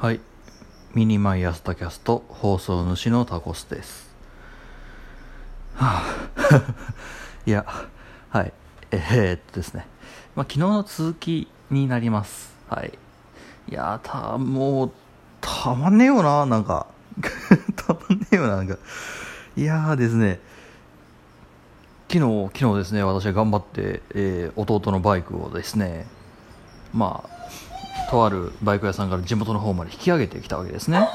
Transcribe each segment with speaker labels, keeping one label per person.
Speaker 1: はい。ミニマイアスタキャスト放送主のタコスです。はあ。いやはい。えー、っとですね、まあ、昨日の続きになります。はい。いやたもうたまんねえよななんか。たまんねえよな なんか。いやーですね。昨日昨日ですね私は頑張って、えー、弟のバイクをですね。まあとあるバイク屋さんから地元の方まで引き上げてきたわけですね。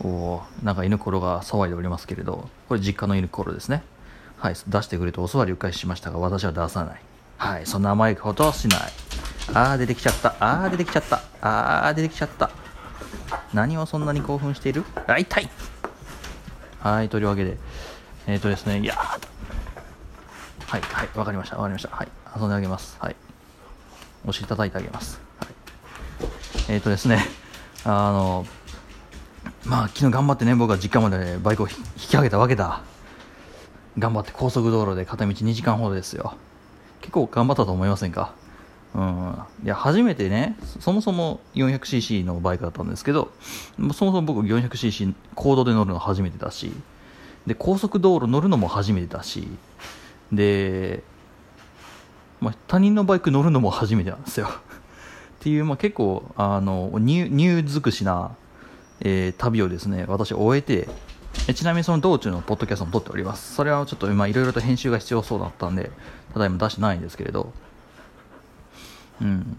Speaker 1: おおなんか犬ころが騒いでおりますけれどこれ実家の犬ころですね。はい出してくれとお座りうっかりしましたが私は出さない。はいそんな甘いことはしない。あー出てきちゃった。あー出てきちゃった。あー出てきちゃった。何をそんなに興奮している？あ痛い。はいというわけでえっ、ー、とですねいやはいはいわかりましたわかりました。はい遊んであげます。はい。お尻叩いてあげます。えっ、ー、とですね、あの、まあ、昨日頑張ってね、僕は実家までバイクを引き上げたわけだ。頑張って高速道路で片道2時間ほどですよ。結構頑張ったと思いませんか？うん。いや、初めてね、そもそも 400cc のバイクだったんですけど、そもそも僕 400cc コードで乗るの初めてだし、で、高速道路乗るのも初めてだし、で、まあ、他人のバイク乗るのも初めてなんですよ。っていう、まあ、結構あのニュー尽くしな、えー、旅をですね私終えてえちなみにその道中のポッドキャストも撮っております。それはちょっと今いろいろと編集が必要そうだったんでただいま出してないんですけれど。うん。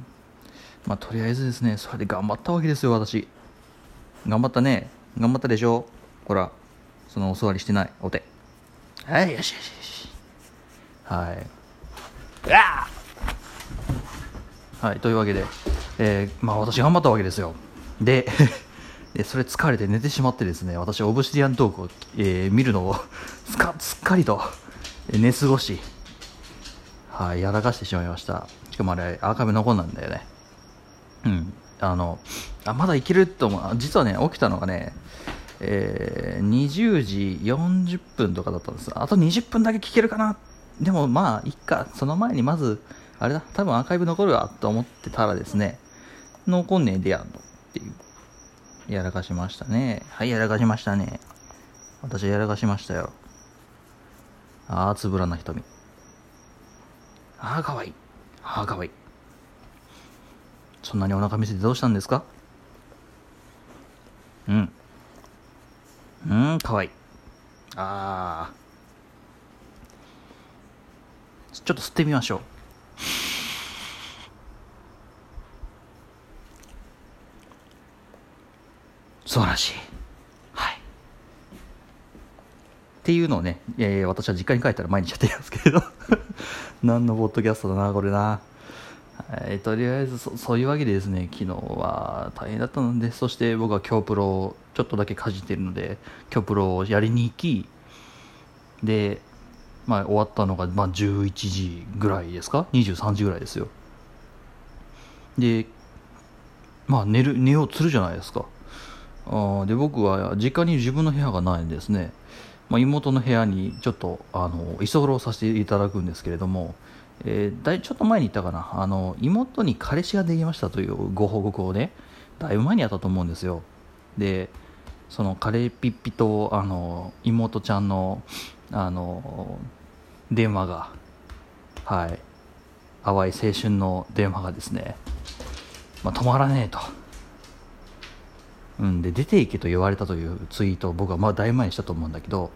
Speaker 1: まあとりあえずですねそれで頑張ったわけですよ私。頑張ったね。頑張ったでしょ。ほら。そのお座りしてない。お手。はいよしよしよし。はい。うわはいというわけでえー、まあ私頑張ったわけですよ。で でそれ疲れて寝てしまってですね私オブシディアントークを、えー、見るのを すかすっかりと寝過ごしはいやらかしてしまいました。しかもあれアーカイブ残んなんだよね。うん。あのあまだいけると思う。実はね起きたのがねえー、20時40分とかだったんです。あと20分だけ聞けるかな。でもまあいっか。その前にまずあれだ多分アーカイブ残るわと思ってたらですね残んねえでやんのっていう。やらかしましたね。はい、やらかしましたね。私やらかしましたよ。ああ、つぶらな瞳。ああ、かわいい。ああ、かわいい。そんなにお腹見せてどうしたんですか？うん。うん、かわいい。ああ。ちょっと吸ってみましょう。素晴らしい。はい。っていうのをね、えー、私は実家に帰ったら毎日やってるんですけれど 何のポッドキャストだな、これな。はい、とりあえずそそういうわけでですね昨日は大変だったのでそして僕は今日プロをちょっとだけかじってるので今日プロをやりに行きで、まあ、終わったのが、まあ、11時ぐらいですか？23時ぐらいですよでまあ寝る寝ようとするじゃないですかあで僕は実家に自分の部屋がないんですね、まあ、妹の部屋にちょっとあの居候させていただくんですけれども、えー、だいちょっと前に言ったかな。あの妹に彼氏ができましたというご報告をねだいぶ前にやったと思うんですよ。でそのカレーピッピとあの妹ちゃんのあの電話がはい。淡い青春の電話がですね、まあ、止まらねえと。うん、で出ていけと言われたというツイートを僕はまあだいぶ前にしたと思うんだけど、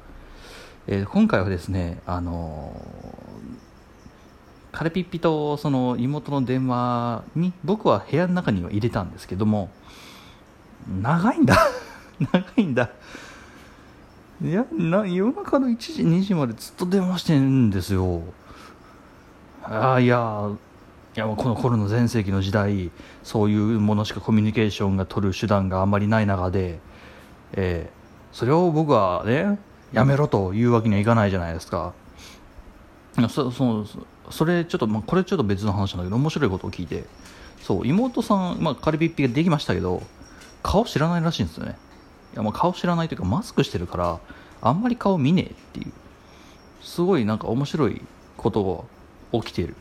Speaker 1: えー、今回はですね、あのー、カレピッピとその妹の電話に僕は部屋の中には入れたんですけども長いんだ。長いんだ。いやな夜中の1時2時までずっと電話してるんですよ。ああいやいやこのコロナ全盛期の時代そういうものしかコミュニケーションが取る手段があんまりない中で、えー、それを僕はねやめろというわけにはいかないじゃないですか。そそそれちょっと、まあ、これちょっと別の話なんだけど面白いことを聞いて。そう妹さん、まあ、カリピッピができましたけど顔知らないらしいんですよね。いや、まあ、顔知らないというかマスクしてるからあんまり顔見ねえっていう。すごいなんか面白いことが起きている。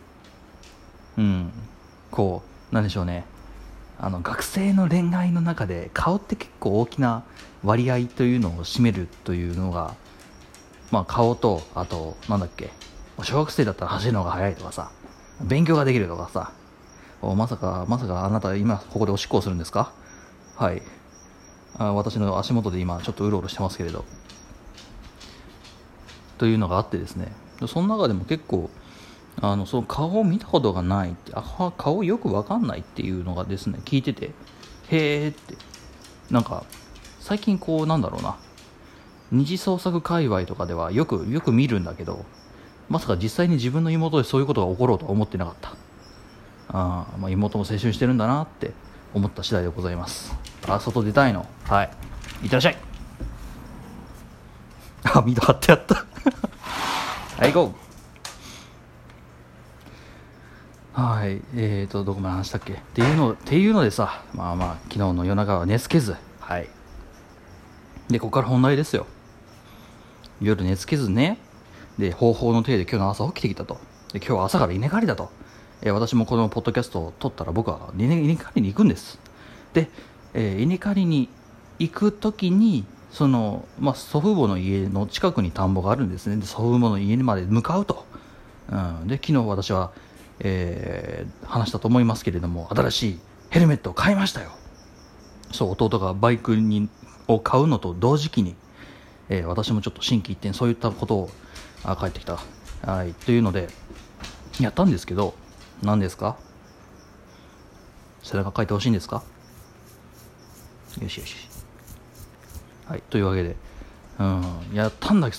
Speaker 1: うん。こうなんでしょうね。あの学生の恋愛の中で顔って結構大きな割合というのを占めるというのが、まあ、顔とあとなんだっけ。小学生だったら走るのが速いとかさ勉強ができるとかさ。まさかまさかあなた今ここでおしっこをするんですか？はい。あ私の足元で今ちょっとうろうろしてますけれど。というのがあってですね。その中でも結構あのその顔を見たことがないってあ顔よく分かんないっていうのがですね聞いててへえって。なんか最近こうなんだろうな。二次創作界隈とかではよくよく見るんだけどまさか実際に自分の妹でそういうことが起ころうとは思ってなかった。あ、まあ、妹も青春してるんだなって思った次第でございます。あ外出たいの？はい。いってらっしゃい。あ見張ってやった。はいゴー。はい、えーと、どこまで話したっけ？っていうの、っていうのでさ、まあまあ、昨日の夜中は寝つけず、はい。で、ここから本題ですよ。夜寝つけずね、で、方法の体で今日の朝起きてきたと。で、今日は朝から稲刈りだと。えー、私もこのポッドキャストを撮ったら僕は稲稲刈りに行くんです。で、えー、稲刈りに行く時に、その、まあ、祖父母の家の近くに田んぼがあるんですね。で、祖父母の家にまで向かうと。うん。で、昨日私は、えー、話したと思いますけれども新しいヘルメットを買いましたよ。そう弟がバイクにを買うのと同時期に、えー、私もちょっと心機一転そういったことをあ帰ってきた、はい、というのでやったんですけど何ですか？背中書いてほしいんですか？よしよしはいというわけでうんやったんだヘ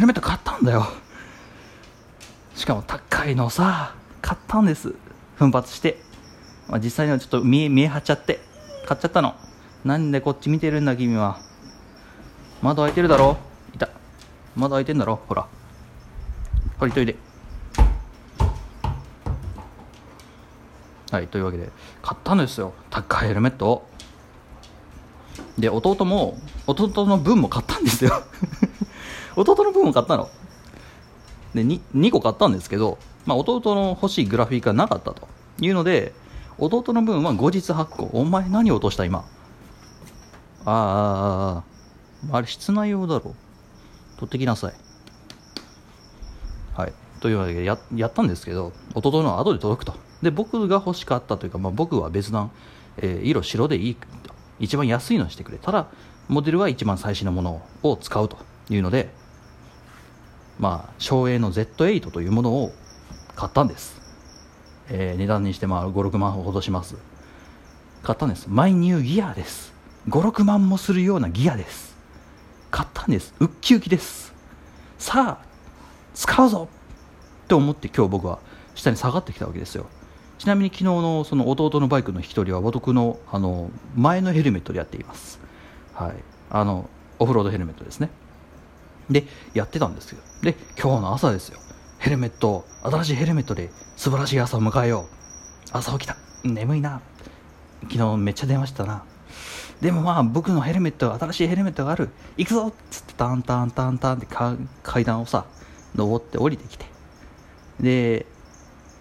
Speaker 1: ルメット買ったんだよ。しかも高いのさ。買ったんです。奮発して、まあ、実際にはちょっと見え見え張っちゃって。買っちゃったの。なんでこっち見てるんだ君は。窓開いてるだろ。いた。窓開いてんだろ。ほら。ほらといで。はいというわけで。買ったんですよ。高いヘルメットを。で弟も弟の分も買ったんですよ。弟の分も買ったの。で 2, 2個買ったんですけど、まあ、弟の欲しいグラフィックがなかったと。いうので弟の分は後日発行。お前何落とした今？あああああれ室内用だろ。取ってきなさい。はい。というわけでややったんですけど弟の後で届くと。で僕が欲しかったというか、まあ、僕は別段、えー、色白でいい一番安いのにしてくれ。ただモデルは一番最新のものを使うというのでまあ、省エの Z8 というものを買ったんです、えー、値段にしてまあ56万ほどします。買ったんです。マイニューギアです。56万もするようなギアです。買ったんです。ウッキウキです。さあ使うぞ。って思って今日僕は下に下がってきたわけですよ。ちなみに昨日のその弟のバイクの引き取りは僕のあの前のヘルメットでやっています。はい。あのオフロードヘルメットですね。で、やってたんですよ。で、今日の朝ですよ。ヘルメット、新しいヘルメットで素晴らしい朝を迎えよう。朝起きた。眠いな。昨日めっちゃ電話したな。でもまあ僕のヘルメット、新しいヘルメットがある。行くぞっつってタンタンタンタンって階段をさ、登って降りてきて。で、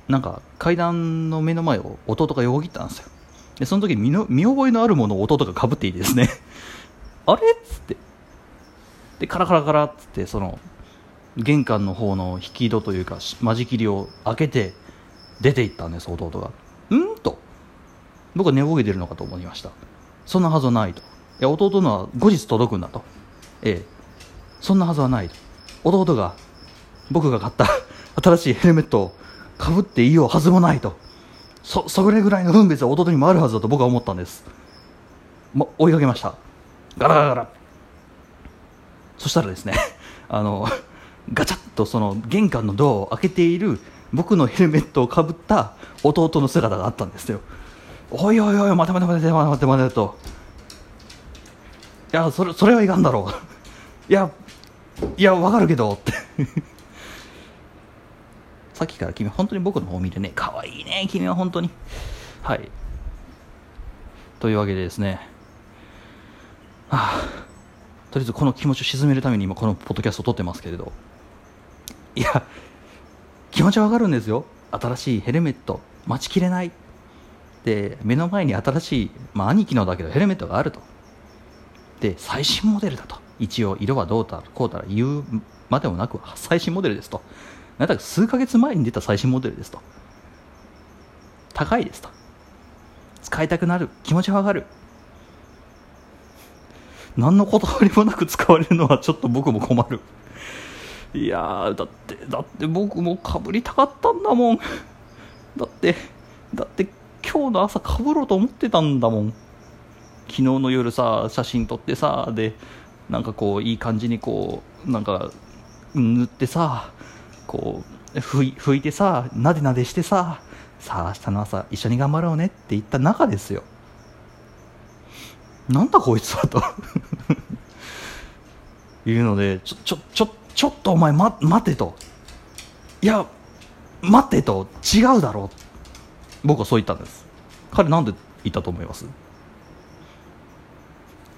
Speaker 1: なんか階段の目の前を弟が横切ったんですよ。で、その時見の見覚えのあるものを弟がかぶっていてですねあれ？っつって、でカラカラカラっつってその玄関の方の引き戸というか間仕切りを開けて出て行ったんです弟が。うん？と。僕は寝ぼけてるのかと思いました。そんなはずはないと。いや弟のは後日届くんだと。ええ。そんなはずはないと。弟が僕が買った新しいヘルメットをかぶっていいよはずもないと。そそれぐらいの分別は弟にもあるはずだと僕は思ったんです、ま、追いかけました。ガラガラガラ。そしたらですね あのガチャッとその玄関のドアを開けている僕のヘルメットをかぶった弟の姿があったんですよ。おいおいおい待て待て待て待て待て待てと。いやそれそれはいかんだろう。いやいやわかるけどって。さっきから君本当に僕の方見てね可愛いね君は本当に。はい。というわけでですね。はあ。とりあえずこの気持ちを沈めるために今このポッドキャストを撮ってますけれど。いや気持ちはわかるんですよ。新しいヘルメット待ちきれないで目の前に新しい、まあ、兄貴のだけどヘルメットがあると。で最新モデルだと。一応色はどうたらこうたら言うまでもなく最新モデルですと。なんだか数ヶ月前に出た最新モデルですと。高いですと。使いたくなる。気持ちはわかる。何の断りもなく使われるのはちょっと僕も困る。いやだってだって僕もかぶりたかったんだもん。だってだって今日の朝かぶろうと思ってたんだもん。昨日の夜さ写真撮ってさでなんかこういい感じにこうなんか塗ってさこう拭いてさなでなでしてささあ明日の朝一緒に頑張ろうねって言った中ですよ。なんだこいつはと。いうのでちょちょちょちょっとお前、ま、待てと。いや待てと。違うだろう。僕はそう言ったんです。彼なんで言ったと思います？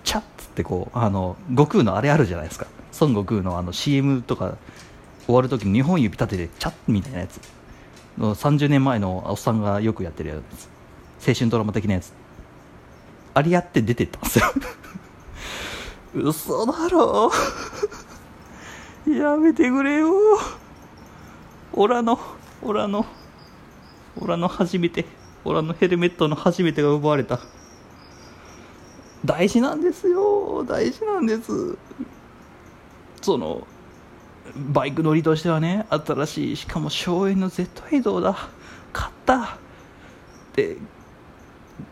Speaker 1: チャッつってこうあの悟空のあれあるじゃないですか。孫悟空のあの CM とか終わるときに2本指立ててチャッみたいなやつ。の30年前のおっさんがよくやってるやつ。青春ドラマ的なやつ。あれやって出てったんですよ。嘘だろ。やめてくれよ。オラのオラのオラの初めてオラのヘルメットの初めてが奪われた。大事なんですよ。大事なんです。そのバイク乗りとしてはね新しいしかも省エネの Z 移動だ。買った。で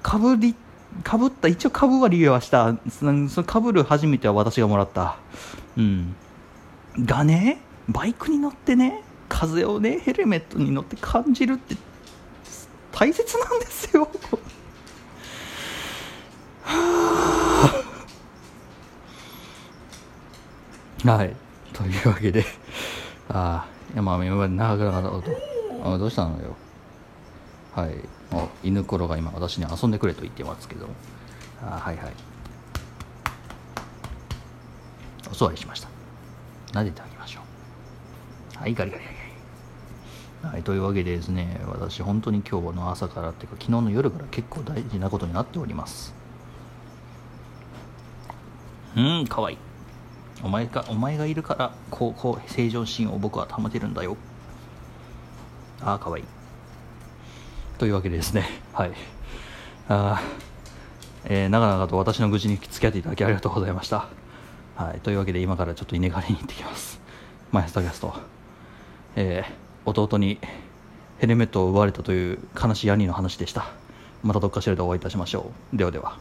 Speaker 1: かぶりかぶった一応かぶは理由はした。そのかぶる初めては私がもらった。うん。がねバイクに乗ってね風をねヘルメットに乗って感じるって大切なんですよ。はい。というわけでああいやまあ今まで長くなかったこと。あどうしたのよ。はい。犬ころが今私に遊んでくれと言ってますけど。あはいはい。お座りしました。撫でてあげましょう。はいガリガリガリはいというわけでですね私本当に今日の朝からっていうか昨日の夜から結構大事なことになっております。うんかわいい。お前がお前がいるからこうこう正常心を僕は保てるんだよ。ああかわいいというわけでですね。はい。あえー、長々と私の愚痴に付き合っていただきありがとうございました。はい。というわけで今からちょっと稲刈りに行ってきます。マイスタキャスト。えー、弟にヘルメットを奪われたという悲しい兄の話でした。またどっかしらでお会いいたしましょう。ではでは。